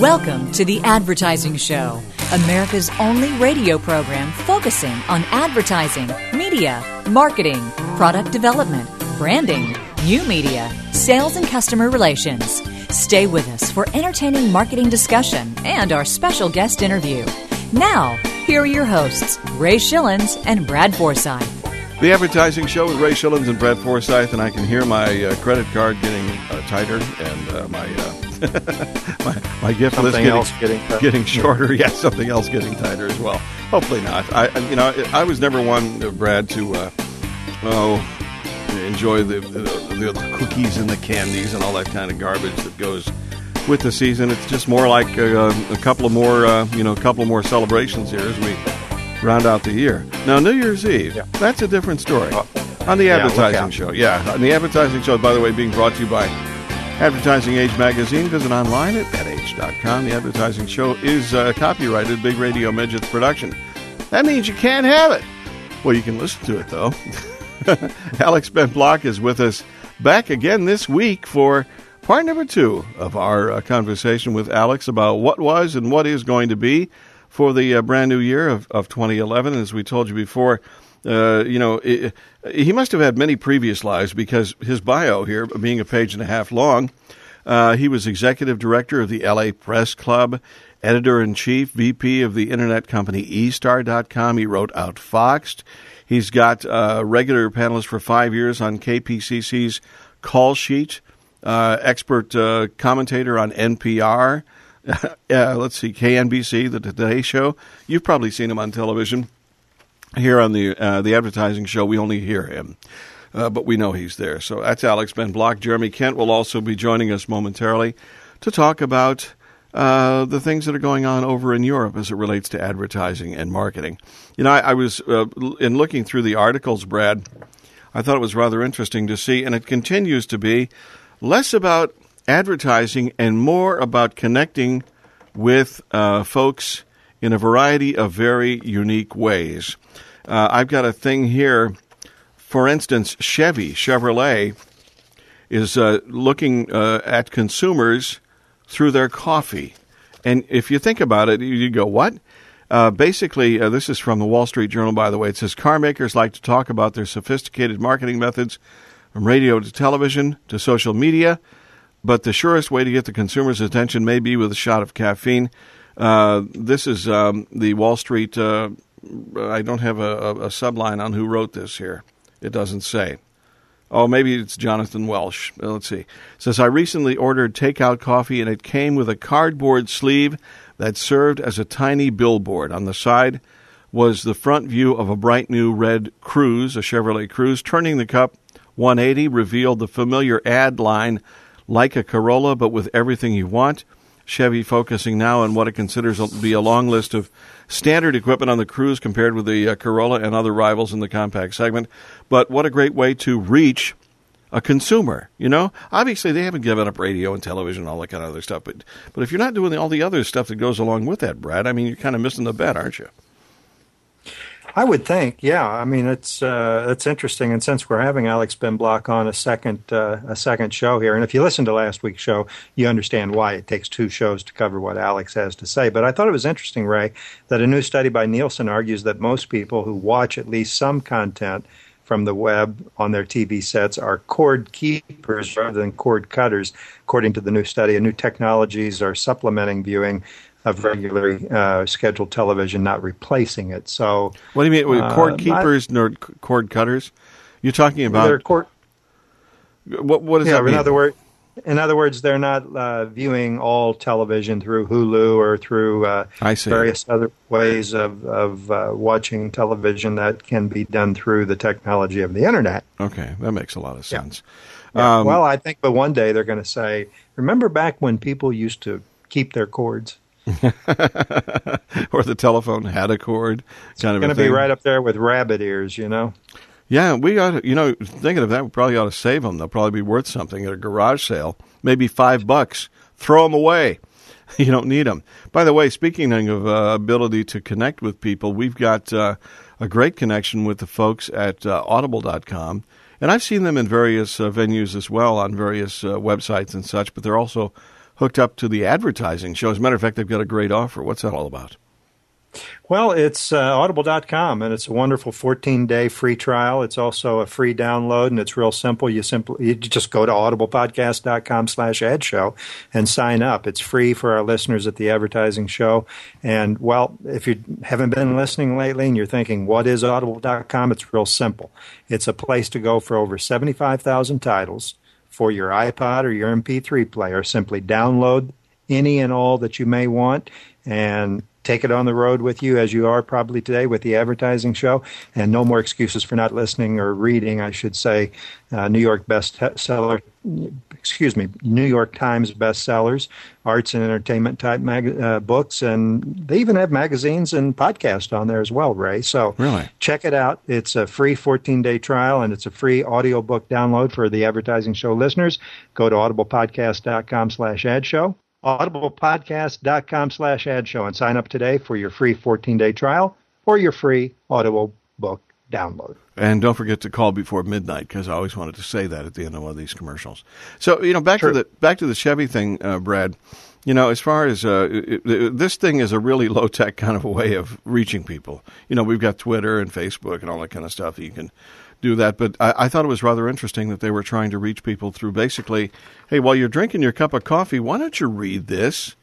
Welcome to The Advertising Show, America's only radio program focusing on advertising, media, marketing, product development, branding, new media, sales, and customer relations. Stay with us for entertaining marketing discussion and our special guest interview. Now, here are your hosts, Ray Schilens and Brad Forsythe. The advertising show with Ray Schilens and Brad Forsythe, and I can hear my uh, credit card getting uh, tighter and uh, my, my, my gift list Something getting, else getting getting shorter. Yeah, something else getting tighter as well. Hopefully not. I you know I was never one, uh, Brad, to uh, oh enjoy the, the the cookies and the candies and all that kind of garbage that goes with the season. It's just more like uh, a couple of more uh, you know a couple of more celebrations here as we round out the year. Now New Year's Eve, Yeah. that's a different story. Oh. on the advertising out. show, yeah, on the advertising show. By the way, being brought to you by Advertising Age magazine. Visit online at adage.com. The advertising show is uh, copyrighted Big Radio Midgets production. That means you can't have it. Well, you can listen to it though. Alex Ben Block is with us back again this week for part number two of our uh, conversation with Alex about what was and what is going to be for the uh, brand new year of, of 2011. As we told you before, uh, you know, i he must have had many previous lives because his bio here, being a page and a half long, uh, he was executive director of the LA Press Club, editor in chief, VP of the internet company eStar.com. He wrote Outfoxed. He's got uh, regular panelist for five years on KPCC's Call Sheet, uh, expert uh, commentator on NPR. uh, let's see, KNBC, The Today Show. You've probably seen him on television. Here on the uh, the advertising show, we only hear him, uh, but we know he's there. So that's Alex Ben Block. Jeremy Kent will also be joining us momentarily to talk about uh, the things that are going on over in Europe as it relates to advertising and marketing. You know, I, I was uh, in looking through the articles, Brad. I thought it was rather interesting to see, and it continues to be less about advertising and more about connecting with uh, folks in a variety of very unique ways. Uh, I've got a thing here. For instance, Chevy Chevrolet is uh, looking uh, at consumers through their coffee, and if you think about it, you go, "What?" Uh, basically, uh, this is from the Wall Street Journal, by the way. It says car makers like to talk about their sophisticated marketing methods, from radio to television to social media, but the surest way to get the consumer's attention may be with a shot of caffeine. Uh, this is um, the Wall Street. I don't have a, a, a subline on who wrote this here. It doesn't say. Oh, maybe it's Jonathan Welsh. Uh, Let's see. It says I recently ordered takeout coffee and it came with a cardboard sleeve that served as a tiny billboard. On the side was the front view of a bright new red Cruze, a Chevrolet Cruze. Turning the cup 180 revealed the familiar ad line like a Corolla, but with everything you want. Chevy focusing now on what it considers to be a long list of standard equipment on the Cruze compared with the uh, Corolla and other rivals in the compact segment. But what a great way to reach a consumer. You know, obviously they haven't given up radio and television and all that kind of other stuff. But but if you're not doing all the other stuff that goes along with that, Brad, I mean, you're kind of missing the bet, aren't you? I would think, yeah. I mean, it's uh, it's interesting, and since we're having Alex Ben Block on a second uh, a second show here, and if you listen to last week's show, you understand why it takes two shows to cover what Alex has to say. But I thought it was interesting, Ray, that a new study by Nielsen argues that most people who watch at least some content from the web on their TV sets are cord keepers rather than cord cutters. According to the new study, And new technologies are supplementing viewing of regularly uh, scheduled television, not replacing it. So, What do you mean, Uh, cord keepers nor cord cutters? You're talking about cord, what? What does yeah, that in other words, in other words, they're not uh, viewing all television through Hulu or through uh, various other ways of of uh, watching television that can be done through the technology of the internet. okay, that makes a lot of Yeah. sense. Yeah, Um, well, I think, but one day they're going to say, "Remember back when people used to keep their cords?" or the telephone had a cord, kind of going to be right up there with rabbit ears, you know. Yeah, we ought to, you know, thinking of that, we probably ought to save them. They'll probably be worth something at a garage sale. Maybe five bucks. Throw them away. You don't need them. By the way, speaking of uh, ability to connect with people, we've got uh, a great connection with the folks at uh, audible.com. And I've seen them in various uh, venues as well on various uh, websites and such, but they're also hooked up to the advertising show. As a matter of fact, they've got a great offer. What's that all about? Well, it's uh, audible.com and it's a wonderful 14 day free trial. It's also a free download and it's real simple. You simply you just go to audiblepodcast.com slash ad show and sign up. It's free for our listeners at the advertising show. And well, if you haven't been listening lately and you're thinking, what is audible.com? It's real simple. It's a place to go for over 75,000 titles for your iPod or your MP3 player. Simply download any and all that you may want and take it on the road with you as you are probably today with the advertising show. And no more excuses for not listening or reading, I should say. Uh, New York bestseller, excuse me, New York Times bestsellers, arts and entertainment type mag- uh, books, and they even have magazines and podcasts on there as well, Ray. So really? check it out. It's a free 14 day trial and it's a free audiobook download for the advertising show listeners. Go to audiblepodcast.com slash ad show audiblepodcast.com slash ad show and sign up today for your free 14-day trial or your free audible book download. And don't forget to call before midnight because I always wanted to say that at the end of one of these commercials. So you know, back to the back to the Chevy thing, uh, Brad. You know, as far as uh, it, it, this thing is a really low tech kind of a way of reaching people. You know, we've got Twitter and Facebook and all that kind of stuff. You can do that. But I, I, thought it was rather interesting that they were trying to reach people through basically, hey, while you're drinking your cup of coffee, why don't you read this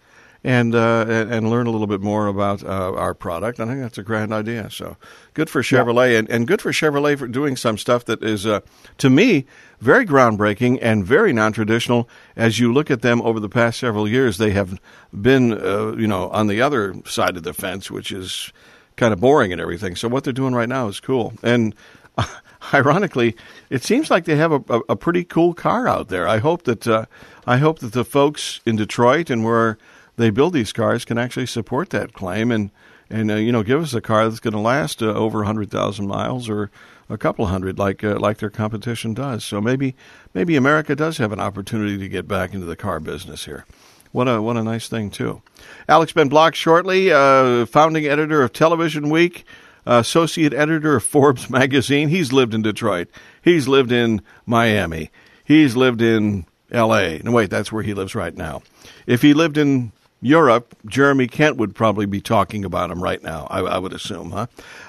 and uh, and learn a little bit more about uh, our product? I think that's a grand idea. So good for Chevrolet, yeah. and, and good for Chevrolet for doing some stuff that is, uh, to me, very groundbreaking and very non-traditional. As you look at them over the past several years, they have been, uh, you know, on the other side of the fence, which is kind of boring and everything. So what they're doing right now is cool. And ironically, it seems like they have a, a, a pretty cool car out there. I hope that uh, I hope that the folks in Detroit and where they build these cars can actually support that claim and and uh, you know give us a car that's going to last uh, over hundred thousand miles or a couple hundred like uh, like their competition does. So maybe maybe America does have an opportunity to get back into the car business here. What a what a nice thing too. Alex Ben Block shortly, uh, founding editor of Television Week associate editor of Forbes magazine. He's lived in Detroit. He's lived in Miami. He's lived in L.A. No, wait, that's where he lives right now. If he lived in Europe, Jeremy Kent would probably be talking about him right now, I, I would assume, huh?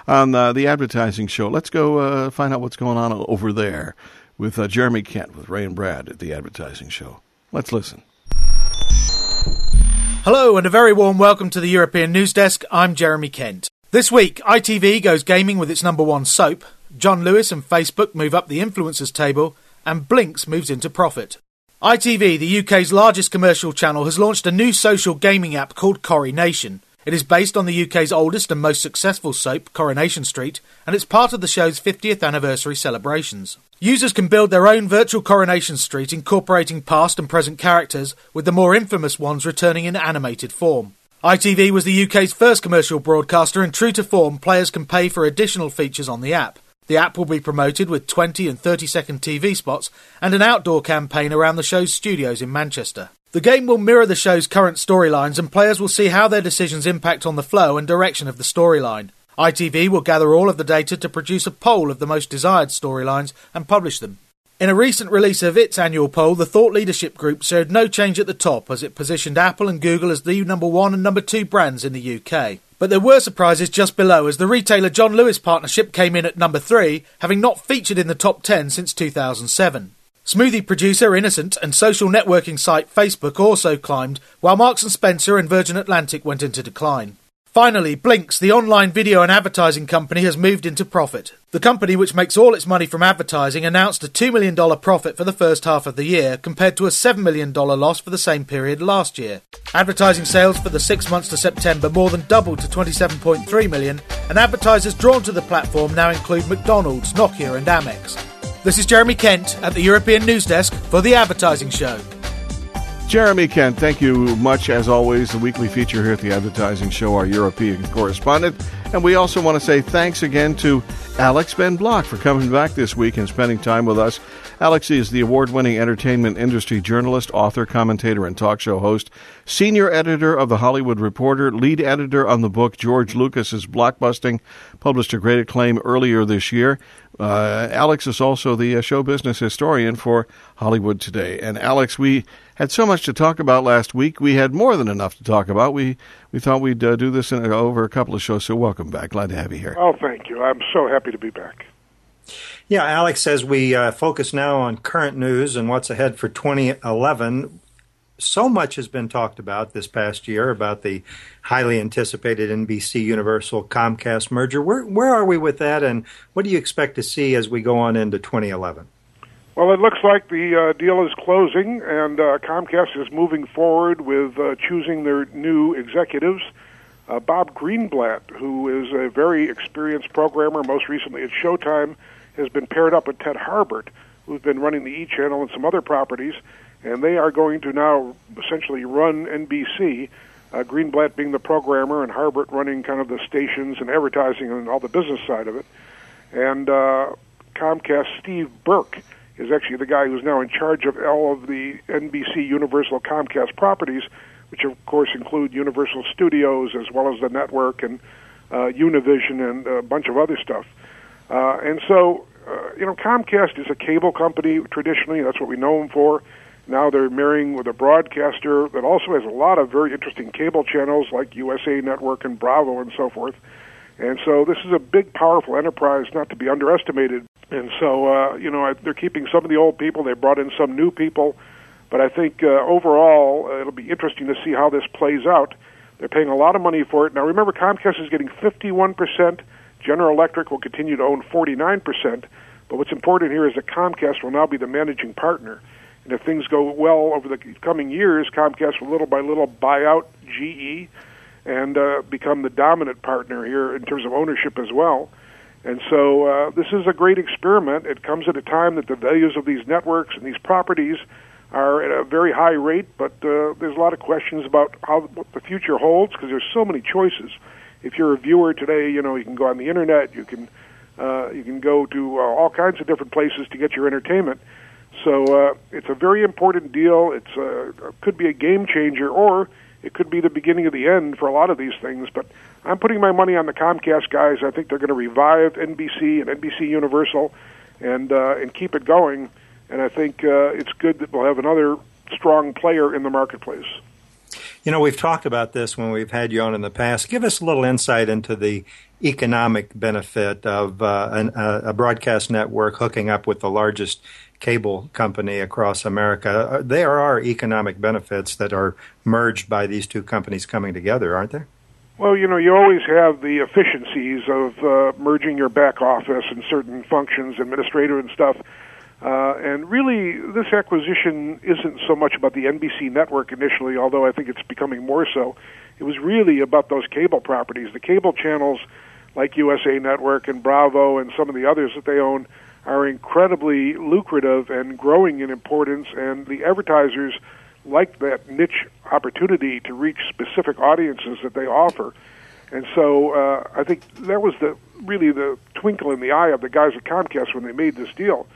On uh, the advertising show. Let's go uh, find out what's going on over there with uh, Jeremy Kent with Ray and Brad at the advertising show. Let's listen. Hello, and a very warm welcome to the European News Desk. I'm Jeremy Kent. This week, ITV goes gaming with its number one soap, John Lewis and Facebook move up the influencers table, and Blinkx moves into profit. ITV, the UK's largest commercial channel, has launched a new social gaming app called Coronation. It is based on the UK's oldest and most successful soap, Coronation Street, and it's part of the show's 50th anniversary celebrations. Users can build their own virtual Coronation Street incorporating past and present characters, with the more infamous ones returning in animated form. ITV was the UK's first commercial broadcaster, and true to form, players can pay for additional features on the app. The app will be promoted with 20 and 30 second TV spots and an outdoor campaign around the show's studios in Manchester. The game will mirror the show's current storylines, and players will see how their decisions impact on the flow and direction of the storyline. ITV will gather all of the data to produce a poll of the most desired storylines and publish them. In a recent release of its annual poll, the Thought Leadership Group showed no change at the top as it positioned Apple and Google as the number one and number two brands in the UK. But there were surprises just below as the retailer John Lewis partnership came in at number three, having not featured in the top 10 since 2007. Smoothie producer Innocent and social networking site Facebook also climbed, while Marks and Spencer and Virgin Atlantic went into decline. Finally, Blinkx, the online video and advertising company, has moved into profit. The company, which makes all its money from advertising, announced a $2 million profit for the first half of the year, compared to a $7 million loss for the same period last year. Advertising sales for the six months to September more than doubled to 27.3 million, and advertisers drawn to the platform now include McDonald's, Nokia, and Amex. This is Jeremy Kent at the European News Desk for The Advertising Show. Jeremy Kent, thank you much as always. The weekly feature here at the Advertising Show, our European correspondent. And we also want to say thanks again to Alex Ben Block for coming back this week and spending time with us. Alex is the award winning entertainment industry journalist, author, commentator, and talk show host, senior editor of The Hollywood Reporter, lead editor on the book George Lucas's Blockbusting, published to great acclaim earlier this year. Uh, Alex is also the uh, show business historian for Hollywood Today. And Alex, we had so much to talk about last week. We had more than enough to talk about. We we thought we'd uh, do this in, over a couple of shows. So welcome back. Glad to have you here. Oh, thank you. I'm so happy to be back. Yeah, Alex, as we uh, focus now on current news and what's ahead for 2011, so much has been talked about this past year about the highly anticipated NBC Universal Comcast merger. Where, where are we with that, and what do you expect to see as we go on into 2011? Well, it looks like the uh, deal is closing, and uh, Comcast is moving forward with uh, choosing their new executives. Uh, Bob Greenblatt, who is a very experienced programmer, most recently at Showtime, has been paired up with Ted Harbert, who's been running the E Channel and some other properties, and they are going to now essentially run NBC. Uh, Greenblatt being the programmer and Harbert running kind of the stations and advertising and all the business side of it. And uh, Comcast Steve Burke is actually the guy who's now in charge of all of the NBC Universal Comcast properties, which of course include Universal Studios as well as the network and uh, Univision and a bunch of other stuff. Uh, and so, uh, you know, Comcast is a cable company traditionally. That's what we know them for. Now they're marrying with a broadcaster that also has a lot of very interesting cable channels like USA Network and Bravo and so forth. And so this is a big, powerful enterprise not to be underestimated. And so, uh, you know, they're keeping some of the old people. They brought in some new people. But I think uh, overall, uh, it'll be interesting to see how this plays out. They're paying a lot of money for it. Now, remember, Comcast is getting 51%. General Electric will continue to own 49%. But what's important here is that Comcast will now be the managing partner. And if things go well over the coming years, Comcast will little by little buy out GE and uh, become the dominant partner here in terms of ownership as well. And so uh, this is a great experiment. It comes at a time that the values of these networks and these properties are at a very high rate, but uh, there's a lot of questions about how what the future holds because there's so many choices. If you're a viewer today, you know you can go on the internet, you can uh, you can go to uh, all kinds of different places to get your entertainment. So uh, it's a very important deal. It's uh, could be a game changer, or it could be the beginning of the end for a lot of these things. But I'm putting my money on the Comcast guys. I think they're going to revive NBC and NBC Universal, and uh, and keep it going. And I think uh, it's good that we'll have another strong player in the marketplace. You know, we've talked about this when we've had you on in the past. Give us a little insight into the economic benefit of uh, an, uh, a broadcast network hooking up with the largest cable company across America. Uh, there are economic benefits that are merged by these two companies coming together, aren't there? Well, you know, you always have the efficiencies of uh, merging your back office and certain functions, administrator and stuff. Uh, and really, this acquisition isn't so much about the NBC network initially, although I think it's becoming more so. It was really about those cable properties. The cable channels like USA Network and Bravo and some of the others that they own are incredibly lucrative and growing in importance, and the advertisers like that niche opportunity to reach specific audiences that they offer. And so uh, I think that was the really the twinkle in the eye of the guys at Comcast when they made this deal.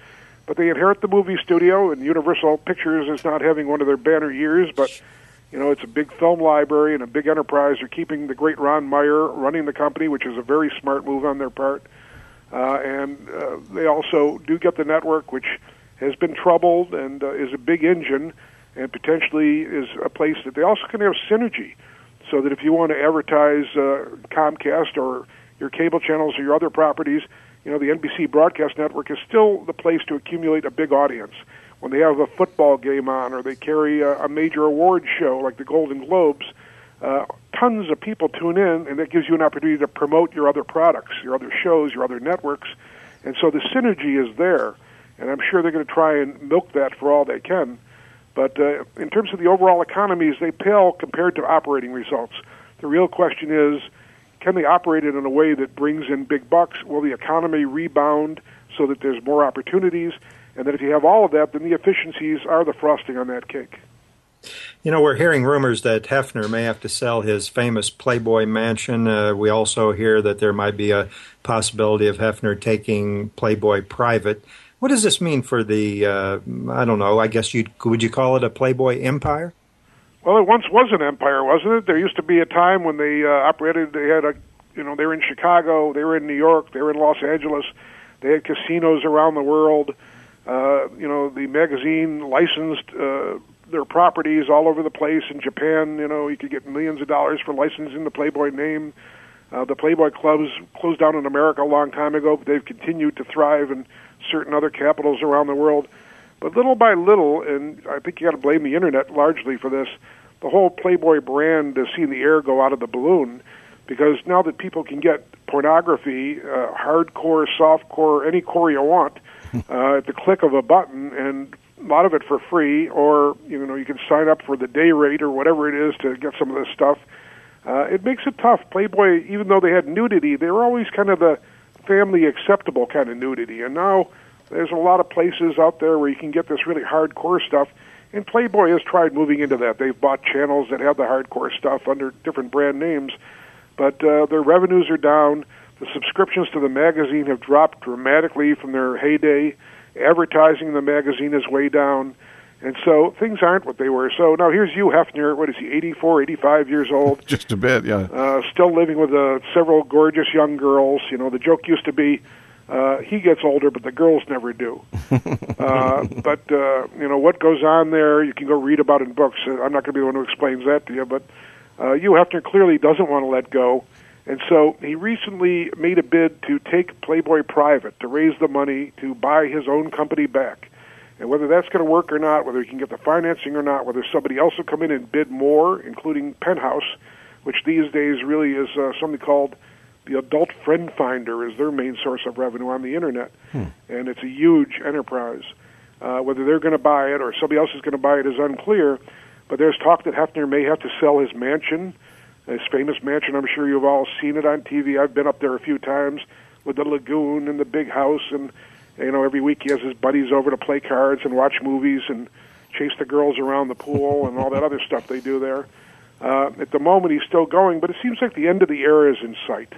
But they inherit the movie studio, and Universal Pictures is not having one of their banner years, but you know it's a big film library and a big enterprise. They're keeping the great Ron Meyer running the company, which is a very smart move on their part. Uh, and uh, they also do get the network, which has been troubled and uh, is a big engine, and potentially is a place that they also can have synergy, so that if you want to advertise uh, Comcast or your cable channels or your other properties, you know the NBC broadcast network is still the place to accumulate a big audience. When they have a football game on, or they carry a, a major award show like the Golden Globes, uh, tons of people tune in, and that gives you an opportunity to promote your other products, your other shows, your other networks. And so the synergy is there, and I'm sure they're going to try and milk that for all they can. But uh, in terms of the overall economies, they pale compared to operating results. The real question is can they operate it in a way that brings in big bucks? Will the economy rebound so that there's more opportunities? And that if you have all of that, then the efficiencies are the frosting on that cake. You know, we're hearing rumors that Hefner may have to sell his famous Playboy mansion. Uh, we also hear that there might be a possibility of Hefner taking Playboy private. What does this mean for the? Uh, I don't know. I guess you would you call it a Playboy empire? Well, it once was an empire, wasn't it? There used to be a time when they uh, operated. They had a, you know, they were in Chicago, they were in New York, they were in Los Angeles. They had casinos around the world. Uh, you know, the magazine licensed uh, their properties all over the place. In Japan, you know, you could get millions of dollars for licensing the Playboy name. Uh, the Playboy clubs closed down in America a long time ago, but they've continued to thrive in certain other capitals around the world. But little by little, and I think you got to blame the internet largely for this, the whole Playboy brand has seen the air go out of the balloon because now that people can get pornography, uh, hardcore, softcore, any core you want, uh, at the click of a button, and a lot of it for free, or you know you can sign up for the day rate or whatever it is to get some of this stuff. Uh, it makes it tough. Playboy, even though they had nudity, they were always kind of the family acceptable kind of nudity, and now there's a lot of places out there where you can get this really hardcore stuff. And Playboy has tried moving into that. They've bought channels that have the hardcore stuff under different brand names, but uh, their revenues are down. The subscriptions to the magazine have dropped dramatically from their heyday. Advertising in the magazine is way down. And so things aren't what they were. So now here's Hugh Hefner. What is he, 84, 85 years old? Just a bit, yeah. Uh, still living with uh, several gorgeous young girls. You know, the joke used to be uh, he gets older, but the girls never do. uh, but, uh, you know, what goes on there, you can go read about in books. Uh, I'm not going to be the one who explains that to you, but uh, Hugh Hefner clearly doesn't want to let go. And so he recently made a bid to take Playboy private, to raise the money to buy his own company back. And whether that's going to work or not, whether he can get the financing or not, whether somebody else will come in and bid more, including Penthouse, which these days really is uh, something called the Adult Friend Finder, is their main source of revenue on the internet, hmm. and it's a huge enterprise. Uh, whether they're going to buy it or somebody else is going to buy it is unclear. But there's talk that Hefner may have to sell his mansion his famous mansion. I'm sure you've all seen it on TV. I've been up there a few times with the lagoon and the big house, and you know every week he has his buddies over to play cards and watch movies and chase the girls around the pool and all that other stuff they do there. Uh, at the moment, he's still going, but it seems like the end of the era is in sight.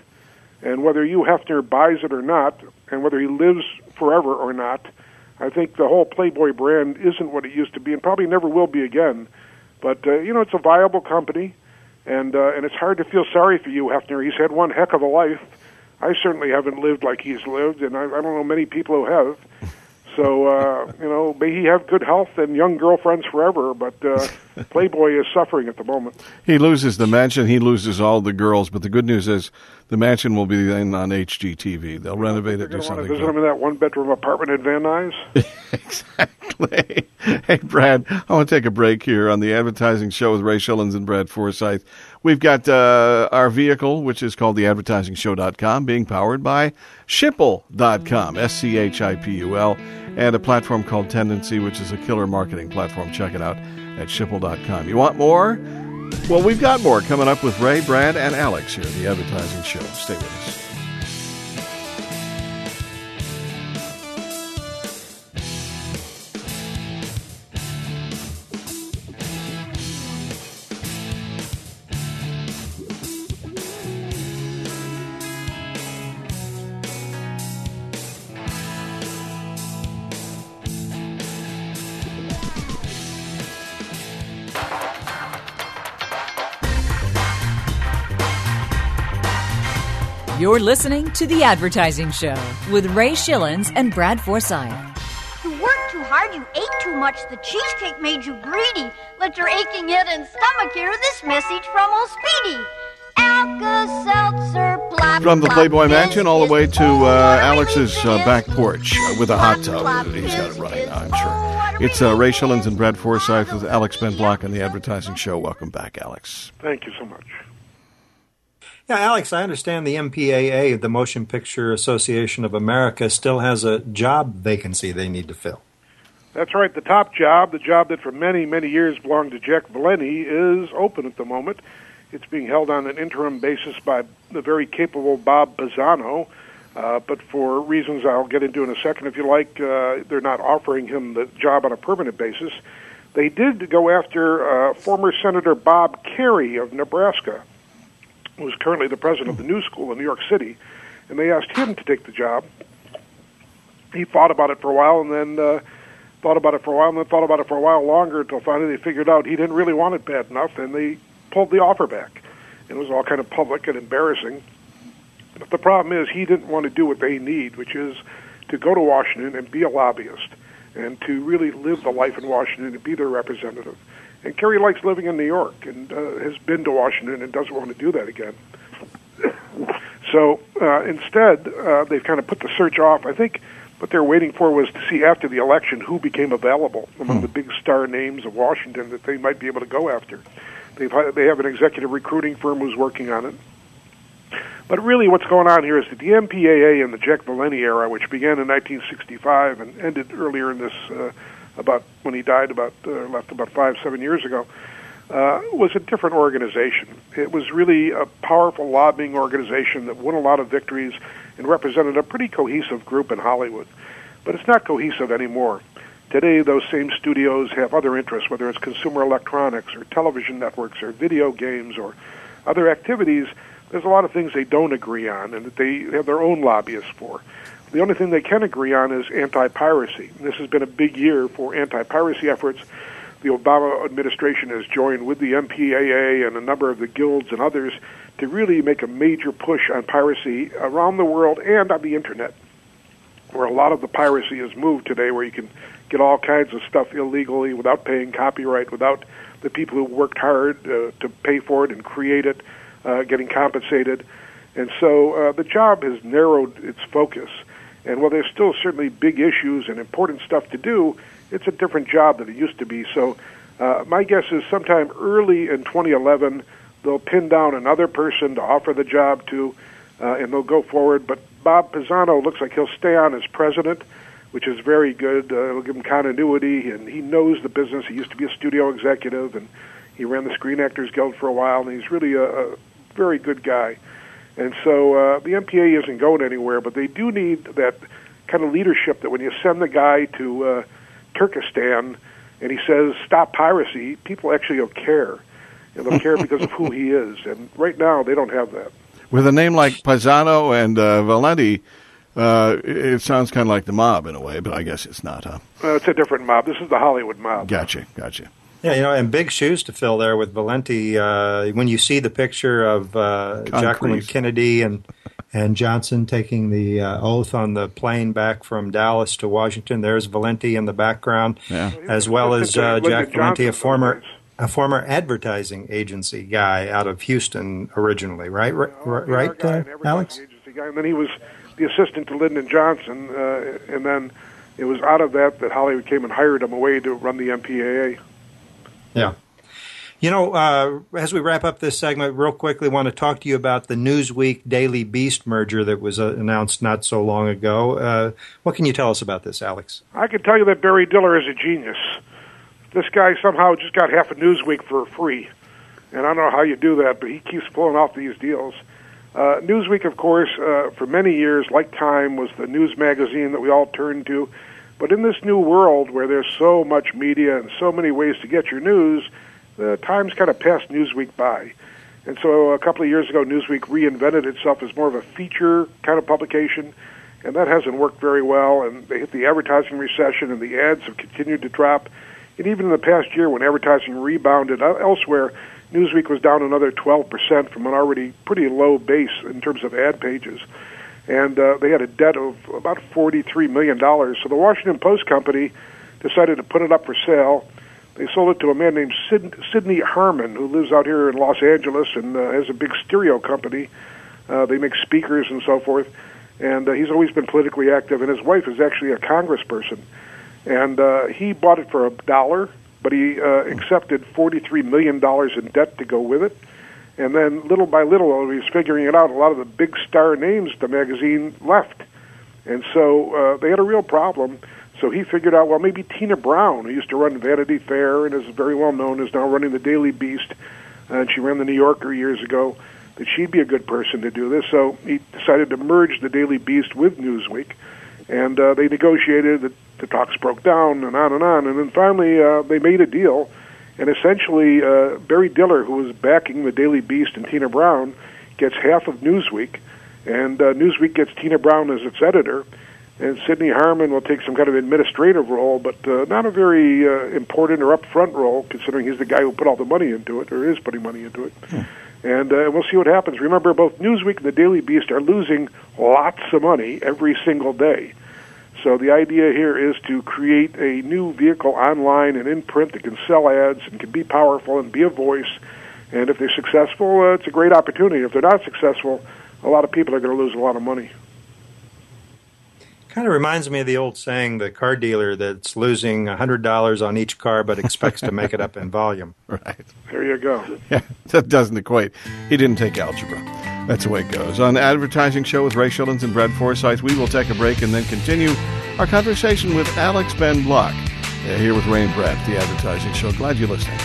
And whether Hugh Hefner buys it or not, and whether he lives forever or not, I think the whole Playboy brand isn't what it used to be, and probably never will be again. But uh, you know, it's a viable company and uh, and it's hard to feel sorry for Hugh Hefner. He's had one heck of a life. I certainly haven't lived like he's lived, and I, I don't know many people who have. So uh, you know, may he have good health and young girlfriends forever. But uh, Playboy is suffering at the moment. He loses the mansion. He loses all the girls. But the good news is the mansion will be then on HGTV. They'll renovate it. Do something. Visit him in that one bedroom apartment in Van Nuys. exactly. Hey, Brad, I want to take a break here on the advertising show with Ray Schilens and Brad Forsythe. We've got uh, our vehicle, which is called the advertisingshow.com, being powered by Schipul.com, S C H I P U L, and a platform called Tendenci, which is a killer marketing platform. Check it out at Schipul.com. You want more? Well, we've got more coming up with Ray, Brad, and Alex here at the Advertising Show. Stay with us. You're listening to The Advertising Show with Ray Schilens and Brad Forsythe. You worked too hard, you ate too much, the cheesecake made you greedy. Let your aching head and stomach hear this message from old Speedy. Alka-Seltzer, From the Playboy Mansion all the way to uh, Alex's uh, back porch uh, with a hot tub. He's got it running now, I'm sure. It's uh, Ray Schilens and Brad Forsythe with Alex Ben Block on the Advertising Show. Welcome back, Alex. Thank you so much. Yeah, Alex, I understand the MPAA, the Motion Picture Association of America, still has a job vacancy they need to fill. That's right. The top job, the job that for many, many years belonged to Jack Valenti, is open at the moment. It's being held on an interim basis by the very capable Bob Pisano. Uh, but for reasons I'll get into in a second, if you like, uh, they're not offering him the job on a permanent basis. They did go after uh, former Senator Bob Kerrey of Nebraska who's currently the president of the New School in New York City, and they asked him to take the job. he thought about it for a while, and then uh, thought about it for a while, and then thought about it for a while longer until finally they figured out he didn't really want it bad enough, and they pulled the offer back. It was all kind of public and embarrassing. But the problem is he didn't want to do what they need, which is to go to Washington and be a lobbyist and to really live the life in Washington and be their representative. And Kerrey likes living in New York and uh, has been to Washington and doesn't want to do that again. so uh, instead, uh, they've kind of put the search off. I think what they're waiting for was to see after the election who became available among hmm. the big star names of Washington that they might be able to go after. They've they have an executive recruiting firm who's working on it. But really, what's going on here is that the MPAA in the Jack Valenti era, which began in 1965 and ended earlier in this, uh, about when he died, about uh, left about five, seven years ago, uh, was a different organization. It was really a powerful lobbying organization that won a lot of victories and represented a pretty cohesive group in Hollywood. But it's not cohesive anymore. Today, those same studios have other interests, whether it's consumer electronics or television networks or video games or other activities. There's a lot of things they don't agree on and that they have their own lobbyists for. The only thing they can agree on is anti piracy. This has been a big year for anti piracy efforts. The Obama administration has joined with the MPAA and a number of the guilds and others to really make a major push on piracy around the world and on the internet, where a lot of the piracy has moved today, where you can get all kinds of stuff illegally without paying copyright, without the people who worked hard uh, to pay for it and create it uh, getting compensated. And so uh, the job has narrowed its focus. And while there's still certainly big issues and important stuff to do, it's a different job than it used to be. So uh, my guess is sometime early in 2011, they'll pin down another person to offer the job to, uh, and they'll go forward. But Bob Pisano looks like he'll stay on as president, which is very good. Uh, it'll give him continuity, and he knows the business. He used to be a studio executive, and he ran the Screen Actors Guild for a while, and he's really a, a very good guy. And so uh, the MPA isn't going anywhere, but they do need that kind of leadership that when you send the guy to uh, Turkestan and he says stop piracy, people actually will care and they'll care because of who he is. And right now, they don't have that. With a name like Pisano and uh, Valenti, uh, it sounds kind of like the mob in a way, but I guess it's not, huh? Uh, it's a different mob. This is the Hollywood mob. Gotcha, gotcha. Yeah, you know, and big shoes to fill there with Valenti. Uh, when you see the picture of uh, Jacqueline Kennedy and and Johnson taking the uh, oath on the plane back from Dallas to Washington, there's Valenti in the background, yeah. as well as uh, Jack Valenti, a former a former advertising agency guy out of Houston originally, right? Right, right uh, Alex? Guy. And then he was the assistant to Lyndon Johnson, uh, and then it was out of that that Hollywood came and hired him away to run the MPAA. Yeah. You know, uh, as we wrap up this segment, real quickly, want to talk to you about the Newsweek Daily Beast merger that was uh, announced not so long ago. Uh, what can you tell us about this, Alex? I can tell you that Barry Diller is a genius this guy somehow just got half a Newsweek for free. And I don't know how you do that, but he keeps pulling off these deals. Uh, Newsweek, of course, uh, for many years, like Time, was the news magazine that we all turned to. But in this new world where there's so much media and so many ways to get your news, the Times kind of passed Newsweek by. And so a couple of years ago, Newsweek reinvented itself as more of a feature kind of publication, and that hasn't worked very well. And they hit the advertising recession, and the ads have continued to drop. And even in the past year, when advertising rebounded uh, elsewhere, Newsweek was down another 12% from an already pretty low base in terms of ad pages. And uh, they had a debt of about $43 million. So the Washington Post Company decided to put it up for sale. They sold it to a man named Sid- Sidney Harman, who lives out here in Los Angeles and uh, has a big stereo company. Uh, they make speakers and so forth. And uh, he's always been politically active, and his wife is actually a congressperson and uh, he bought it for a dollar, but he uh, accepted forty-three million dollars in debt to go with it. And then, little by little, while he was figuring it out, a lot of the big star names the magazine left, and so uh, they had a real problem. So he figured out, well, maybe Tina Brown, who used to run Vanity Fair and is very well known, is now running the Daily Beast, and she ran the New Yorker years ago. That she'd be a good person to do this. So he decided to merge the Daily Beast with Newsweek, and uh, they negotiated that the talks broke down and on and on. And then finally, uh, they made a deal. And essentially, uh, Barry Diller, who was backing the Daily Beast and Tina Brown, gets half of Newsweek, and uh, Newsweek gets Tina Brown as its editor. and Sidney Harman will take some kind of administrative role, but uh, not a very uh, important or upfront role, considering he's the guy who put all the money into it, or is putting money into it. Hmm. And uh, we'll see what happens. Remember, both Newsweek and the Daily Beast are losing lots of money every single day. So the idea here is to create a new vehicle online and in print that can sell ads and can be powerful and be a voice. And if they're successful, uh, it's a great opportunity. If they're not successful, a lot of people are going to lose a lot of money. Kind of reminds me of the old saying, the car dealer that's losing $100 on each car but expects to make it up in volume. Right. There you go. Yeah, that doesn't equate. He didn't take algebra. That's the way it goes. On the Advertising Show with Ray Schilens and Brad Forsythe, we will take a break and then continue our conversation with Alex Ben Block. Uh, here with Ray and Brad, the Advertising Show. Glad you're listening.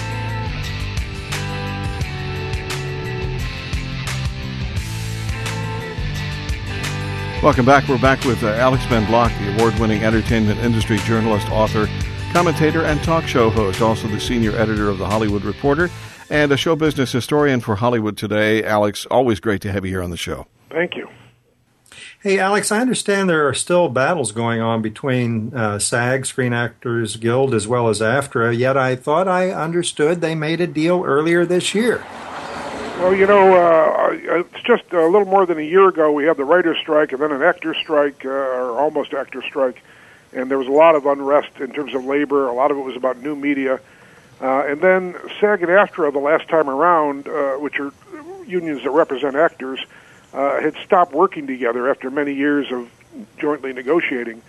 Welcome back. We're back with uh, Alex Ben Block, the award winning entertainment industry journalist, author, commentator, and talk show host, also the senior editor of The Hollywood Reporter and a show business historian for Hollywood Today. Alex, always great to have you here on the show. Thank you. Hey, Alex, I understand there are still battles going on between uh, SAG, Screen Actors Guild, as well as AFTRA, yet I thought I understood they made a deal earlier this year. Well, you know, uh, it's just a little more than a year ago we had the writer's strike and then an actor strike, uh, or almost actor strike, and there was a lot of unrest in terms of labor. A lot of it was about new media. Uh, and then SAG and AFTRA, the last time around, uh, which are unions that represent actors, uh, had stopped working together after many years of jointly negotiating.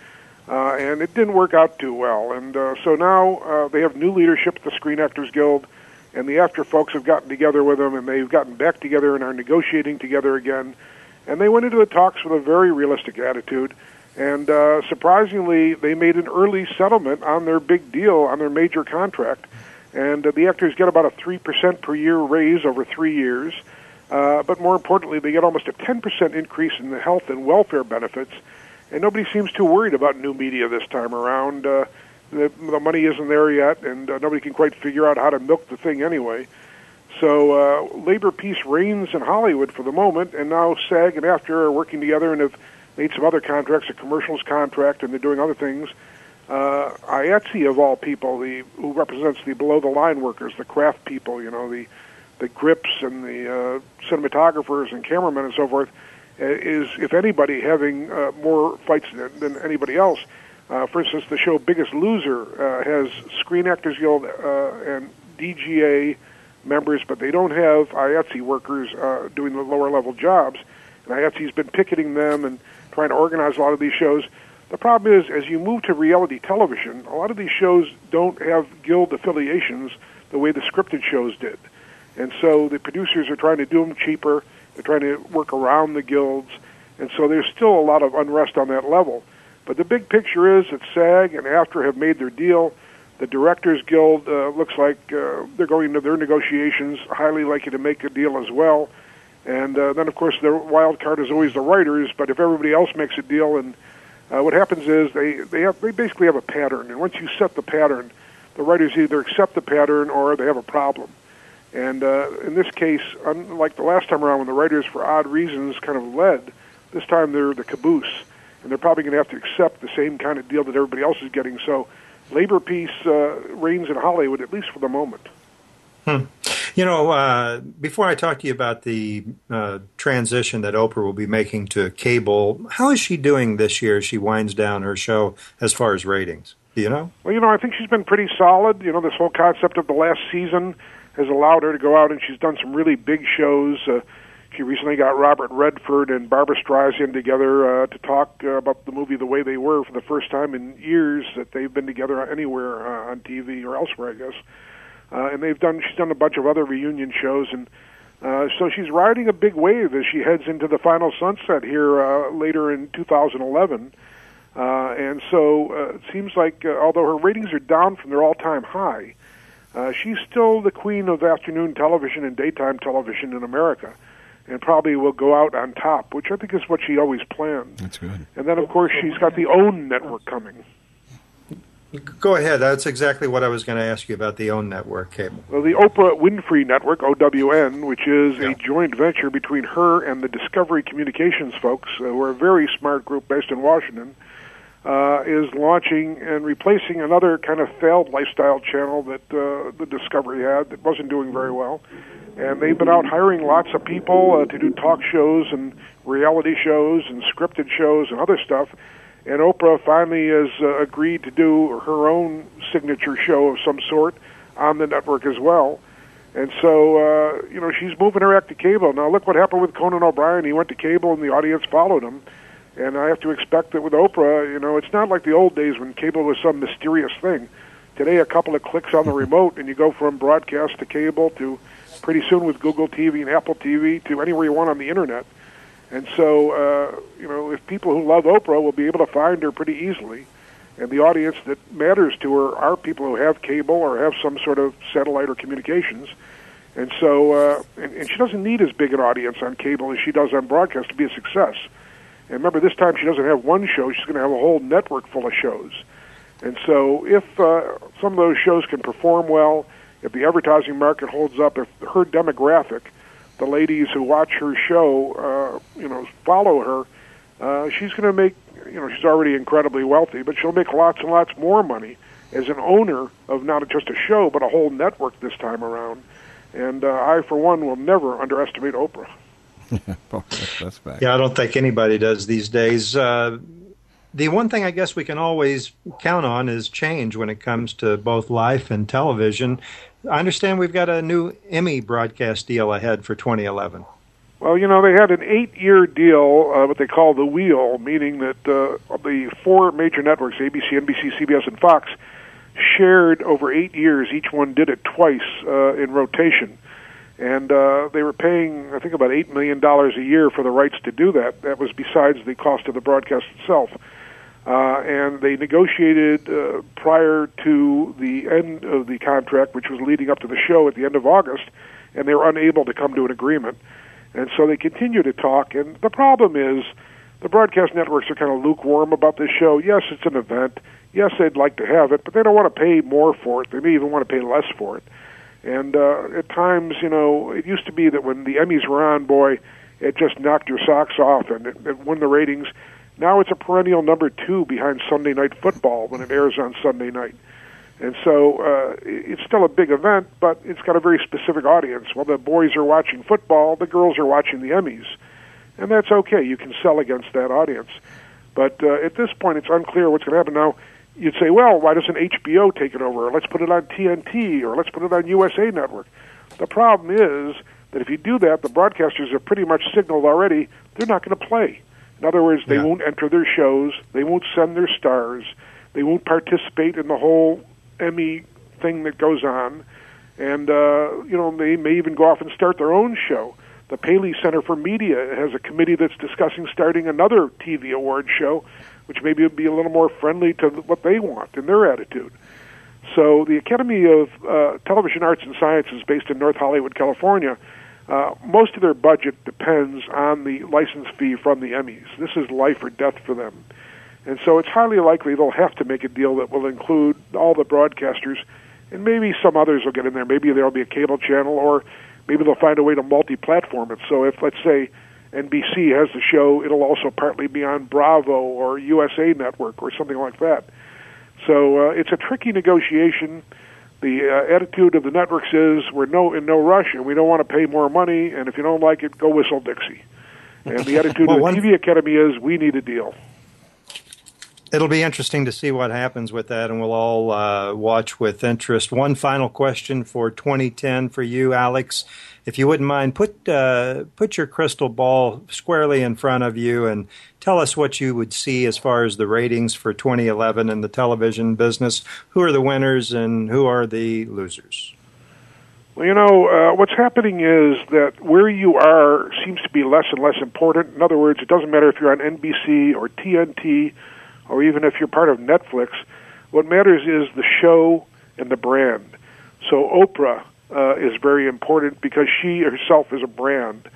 Uh, and it didn't work out too well. And uh, so now uh, they have new leadership at the Screen Actors Guild, and the AFTRA folks have gotten together with them, and they've gotten back together and are negotiating together again. And they went into the talks with a very realistic attitude. And uh, surprisingly, they made an early settlement on their big deal, on their major contract and uh, the actors get about a 3% per year raise over three years. Uh, but more importantly, they get almost a 10% increase in the health and welfare benefits. And nobody seems too worried about new media this time around. Uh, the, money isn't there yet, and uh, nobody can quite figure out how to milk the thing anyway. So uh, labor peace reigns in Hollywood for the moment, and now SAG and AFTRA are working together and have made some other contracts, a commercials contract, and they're doing other things uh, IATSE of all people, the who represents the below the line workers, the craft people, you know, the the grips and the uh, cinematographers and cameramen and so forth, uh, is if anybody having uh, more fights than, than anybody else. Uh, for instance, the show Biggest Loser uh, has Screen Actors Guild uh, and DGA members, but they don't have IATSE workers uh, doing the lower level jobs. And IATSE's been picketing them and trying to organize a lot of these shows. The problem is, as you move to reality television, a lot of these shows don't have guild affiliations the way the scripted shows did. And so the producers are trying to do them cheaper. They're trying to work around the guilds. And so there's still a lot of unrest on that level. But the big picture is that SAG and AFTRA have made their deal. The Directors Guild uh, looks like uh, they're going into their negotiations, highly likely to make a deal as well. And uh, then, of course, the wild card is always the writers. But if everybody else makes a deal and uh, what happens is they they have they basically have a pattern, and once you set the pattern, the writers either accept the pattern or they have a problem. And uh, in this case, unlike the last time around when the writers, for odd reasons, kind of led, this time they're the caboose, and they're probably going to have to accept the same kind of deal that everybody else is getting. So, labor peace uh, reigns in Hollywood, at least for the moment. Hmm. You know, uh, before I talk to you about the uh, transition that Oprah will be making to cable, how is she doing this year as she winds down her show as far as ratings? Do you know? Well, you know, I think she's been pretty solid. You know, this whole concept of the last season has allowed her to go out and she's done some really big shows. Uh, she recently got Robert Redford and Barbra Streisand together uh, to talk uh, about the movie The Way They Were for the first time in years that they've been together anywhere uh, on TV or elsewhere, I guess uh, and they've done. She's done a bunch of other reunion shows, and uh, so she's riding a big wave as she heads into the final sunset here uh, later in 2011. Uh, and so uh, it seems like, uh, although her ratings are down from their all-time high, uh, she's still the queen of afternoon television and daytime television in America, and probably will go out on top, which I think is what she always planned. That's good. And then, of course, she's got the OWN network coming. Go ahead. That's exactly what I was going to ask you about the OWN network cable. Well, the Oprah Winfrey Network, OWN, which is yeah. a joint venture between her and the Discovery Communications folks, uh, who are a very smart group based in Washington. Uh, is launching and replacing another kind of failed lifestyle channel that uh, the Discovery had that wasn't doing very well. And they've been out hiring lots of people uh, to do talk shows and reality shows and scripted shows and other stuff. And Oprah finally has uh, agreed to do her own signature show of some sort on the network as well. And so, uh, you know, she's moving her act to cable. Now, look what happened with Conan O'Brien. He went to cable, and the audience followed him. And I have to expect that with Oprah, you know, it's not like the old days when cable was some mysterious thing. Today, a couple of clicks on the remote, and you go from broadcast to cable to pretty soon with Google TV and Apple TV to anywhere you want on the internet. And so, uh, you know, if people who love Oprah will be able to find her pretty easily, and the audience that matters to her are people who have cable or have some sort of satellite or communications. And so, uh, and, and she doesn't need as big an audience on cable as she does on broadcast to be a success. And remember, this time she doesn't have one show; she's going to have a whole network full of shows. And so, if uh, some of those shows can perform well, if the advertising market holds up, if her demographic, the ladies who watch her show, uh, you know, follow her, uh, she's going to make. You know, she's already incredibly wealthy, but she'll make lots and lots more money as an owner of not just a show but a whole network this time around. And uh, I, for one, will never underestimate Oprah. That's back. Yeah, I don't think anybody does these days. Uh, the one thing I guess we can always count on is change when it comes to both life and television. I understand we've got a new Emmy broadcast deal ahead for 2011. Well, you know, they had an eight year deal, uh, what they call the wheel, meaning that uh, the four major networks, ABC, NBC, CBS, and Fox, shared over eight years. Each one did it twice uh, in rotation and uh, they were paying, I think, about eight million dollars a year for the rights to do that. That was besides the cost of the broadcast itself. Uh, and they negotiated uh, prior to the end of the contract, which was leading up to the show at the end of August, and they were unable to come to an agreement. And so they continue to talk. And the problem is, the broadcast networks are kind of lukewarm about this show. Yes, it's an event. Yes, they'd like to have it, but they don't want to pay more for it. They may even want to pay less for it. And uh, at times, you know, it used to be that when the Emmys were on, boy, it just knocked your socks off and it, it won the ratings. Now it's a perennial number two behind Sunday Night Football when it airs on Sunday night. And so uh, it's still a big event, but it's got a very specific audience. While the boys are watching football, the girls are watching the Emmys. And that's okay. You can sell against that audience. But uh, at this point, it's unclear what's going to happen. Now, you'd say, well, why doesn't HBO take it over? Or let's put it on TNT or let's put it on USA Network. The problem is that if you do that, the broadcasters have pretty much signaled already they're not going to play. In other words, they yeah. won't enter their shows, they won't send their stars, they won't participate in the whole Emmy thing that goes on, and uh, you know they may even go off and start their own show. The Paley Center for Media has a committee that's discussing starting another TV award show which maybe would be a little more friendly to what they want and their attitude. So the Academy of uh, Television Arts and Sciences, based in North Hollywood, California, uh, most of their budget depends on the license fee from the Emmys. This is life or death for them. And so it's highly likely they'll have to make a deal that will include all the broadcasters, and maybe some others will get in there. Maybe there'll be a cable channel, or maybe they'll find a way to multi platform it. So if, let's say, NBC has the show, it'll also partly be on Bravo or USA Network or something like that. So uh, it's a tricky negotiation. The uh, attitude of the networks is we're no in no rush and we don't want to pay more money, and if you don't like it, go whistle Dixie. And the attitude well, of the TV Academy is we need a deal it'll be interesting to see what happens with that, and we'll all uh, watch with interest. One final question for 2010 for you, Alex. If you wouldn't mind, put uh, put your crystal ball squarely in front of you and tell us what you would see as far as the ratings for 2011 in the television business. Who are the winners and who are the losers? Well, you know, uh, what's happening is that where you are seems to be less and less important. In other words, it doesn't matter if you're on NBC or TNT or even if you're part of Netflix, what matters is the show and the brand. So Oprah uh, is very important because she herself is a brand.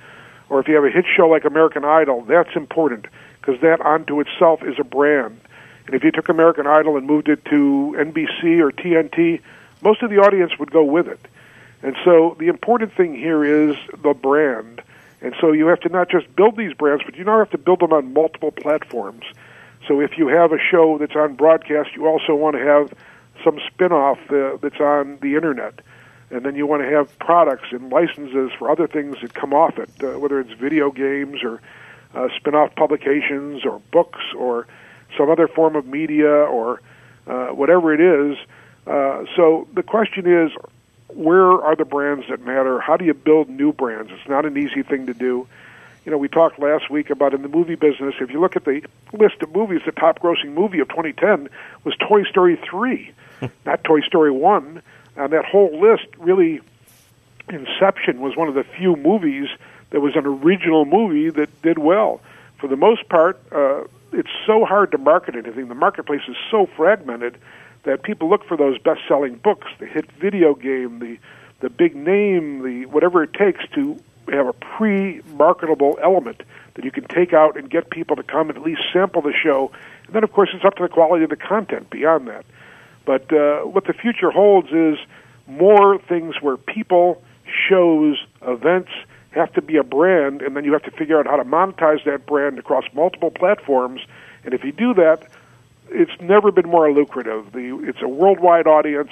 Or if you have a hit show like American Idol, that's important because that onto itself is a brand. And if you took American Idol and moved it to NBC or TNT, most of the audience would go with it. And so the important thing here is the brand. And so you have to not just build these brands, but you now have to build them on multiple platforms. So if you have a show that's on broadcast, you also want to have some spin-off uh, that's on the internet. And then you want to have products and licenses for other things that come off it, uh, whether it's video games or uh, spin-off publications or books or some other form of media or uh, whatever it is. Uh, so the question is, where are the brands that matter? How do you build new brands? It's not an easy thing to do. You know, we talked last week about in the movie business. If you look at the list of movies, the top-grossing movie of 2010 was Toy Story 3, not Toy Story 1. And that whole list really, Inception was one of the few movies that was an original movie that did well. For the most part, uh, it's so hard to market anything. The marketplace is so fragmented that people look for those best-selling books, the hit video game, the the big name, the whatever it takes to have a pre-marketable element that you can take out and get people to come and at least sample the show. And then, of course, it's up to the quality of the content beyond that. But uh, what the future holds is more things where people, shows, events have to be a brand, and then you have to figure out how to monetize that brand across multiple platforms. And if you do that, it's never been more lucrative. The, it's a worldwide audience.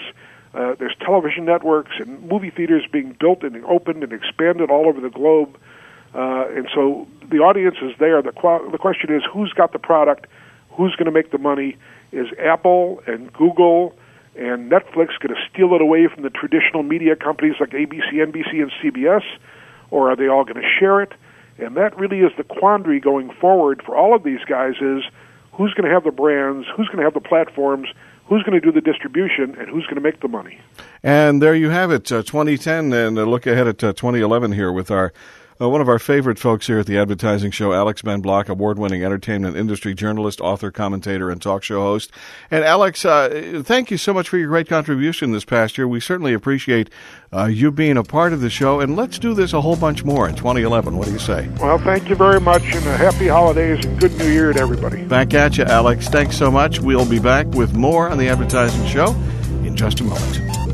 Uh, there's television networks and movie theaters being built and opened and expanded all over the globe. Uh, and so the audience is there. The, qu- the question is who's got the product, who's going to make the money. Is Apple and Google and Netflix going to steal it away from the traditional media companies like ABC, NBC, and CBS? or are they all going to share it? And that really is the quandary going forward for all of these guys is who's going to have the brands, who's going to have the platforms, who's going to do the distribution, and who's going to make the money. And there you have it, uh, 2010, and a look ahead at uh, 2011 here with our uh, one of our favorite folks here at the Advertising Show, Alex Ben Block, award winning entertainment industry journalist, author, commentator, and talk show host. And Alex, uh, thank you so much for your great contribution this past year. We certainly appreciate uh, you being a part of the show. And let's do this a whole bunch more in 2011. What do you say? Well, thank you very much, and a happy holidays and good new year to everybody. Back at you, Alex. Thanks so much. We'll be back with more on the Advertising Show in just a moment.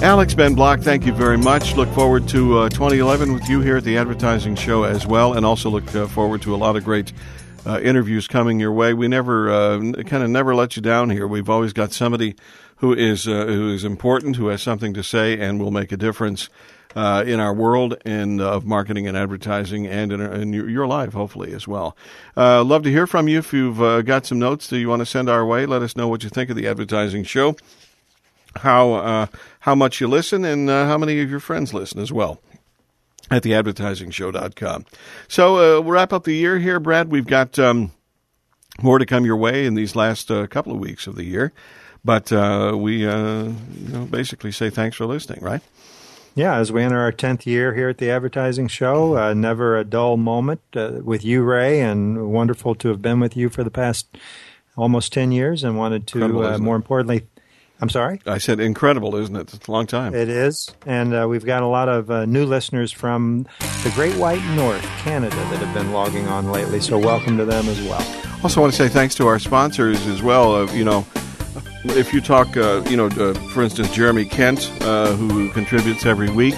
Alex Ben Block, thank you very much. Look forward to uh, 2011 with you here at the Advertising Show as well, and also look uh, forward to a lot of great uh, interviews coming your way. We never uh, kind of never let you down here. We've always got somebody who is uh, who is important, who has something to say, and will make a difference uh, in our world and of marketing and advertising, and in, in your, your, life, hopefully as well. love to hear from you. If you've got some notes that you want to send our way, let us know what you think of the Advertising Show how uh, how much you listen and uh, how many of your friends listen as well at theadvertisingshow.com. So uh, we'll wrap up the year here, Brad. We've got um, more to come your way in these last uh, couple of weeks of the year, but uh, we uh, you know, basically say thanks for listening, right? Yeah, as we enter our 10th year here at the Advertising Show, uh, never a dull moment uh, with you, Ray, and wonderful to have been with you for the past almost 10 years and wanted to, uh, more importantly, I'm sorry? I said incredible, isn't it? It's a long time. It is. And uh, we've got a lot of uh, new listeners from the Great White North, Canada, that have been logging on lately. So welcome to them as well. Also, want to say thanks to our sponsors as well. Uh, you know, if you talk, uh, you know, uh, for instance, Jeremy Kent, uh, who contributes every week.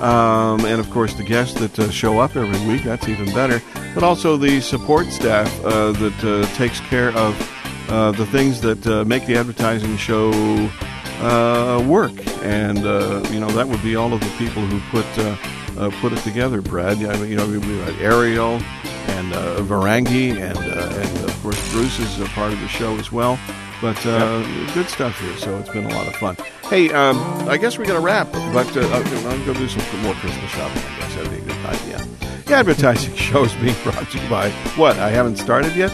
Um, and of course, the guests that show up every week, that's even better. But also the support staff that takes care of uh, the things that uh, make the advertising show uh, work, and uh, you know that would be all of the people who put uh, uh, put it together. Brad, you know, we got Ariel and Varangi, and and of course Bruce is a part of the show as well. But yep. good stuff here, so it's been a lot of fun. Hey, um, I guess we're going to wrap, but I'll go do some more Christmas shopping. I guess that'd be a good idea. The advertising show is being brought to you by what? I haven't started yet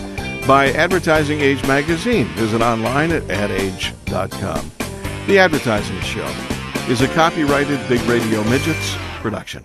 by Advertising Age magazine. Visit online at adage.com. The Advertising Show is a copyrighted Big Radio Midgets production.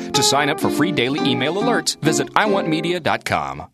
To sign up for free daily email alerts, visit iwantmedia.com.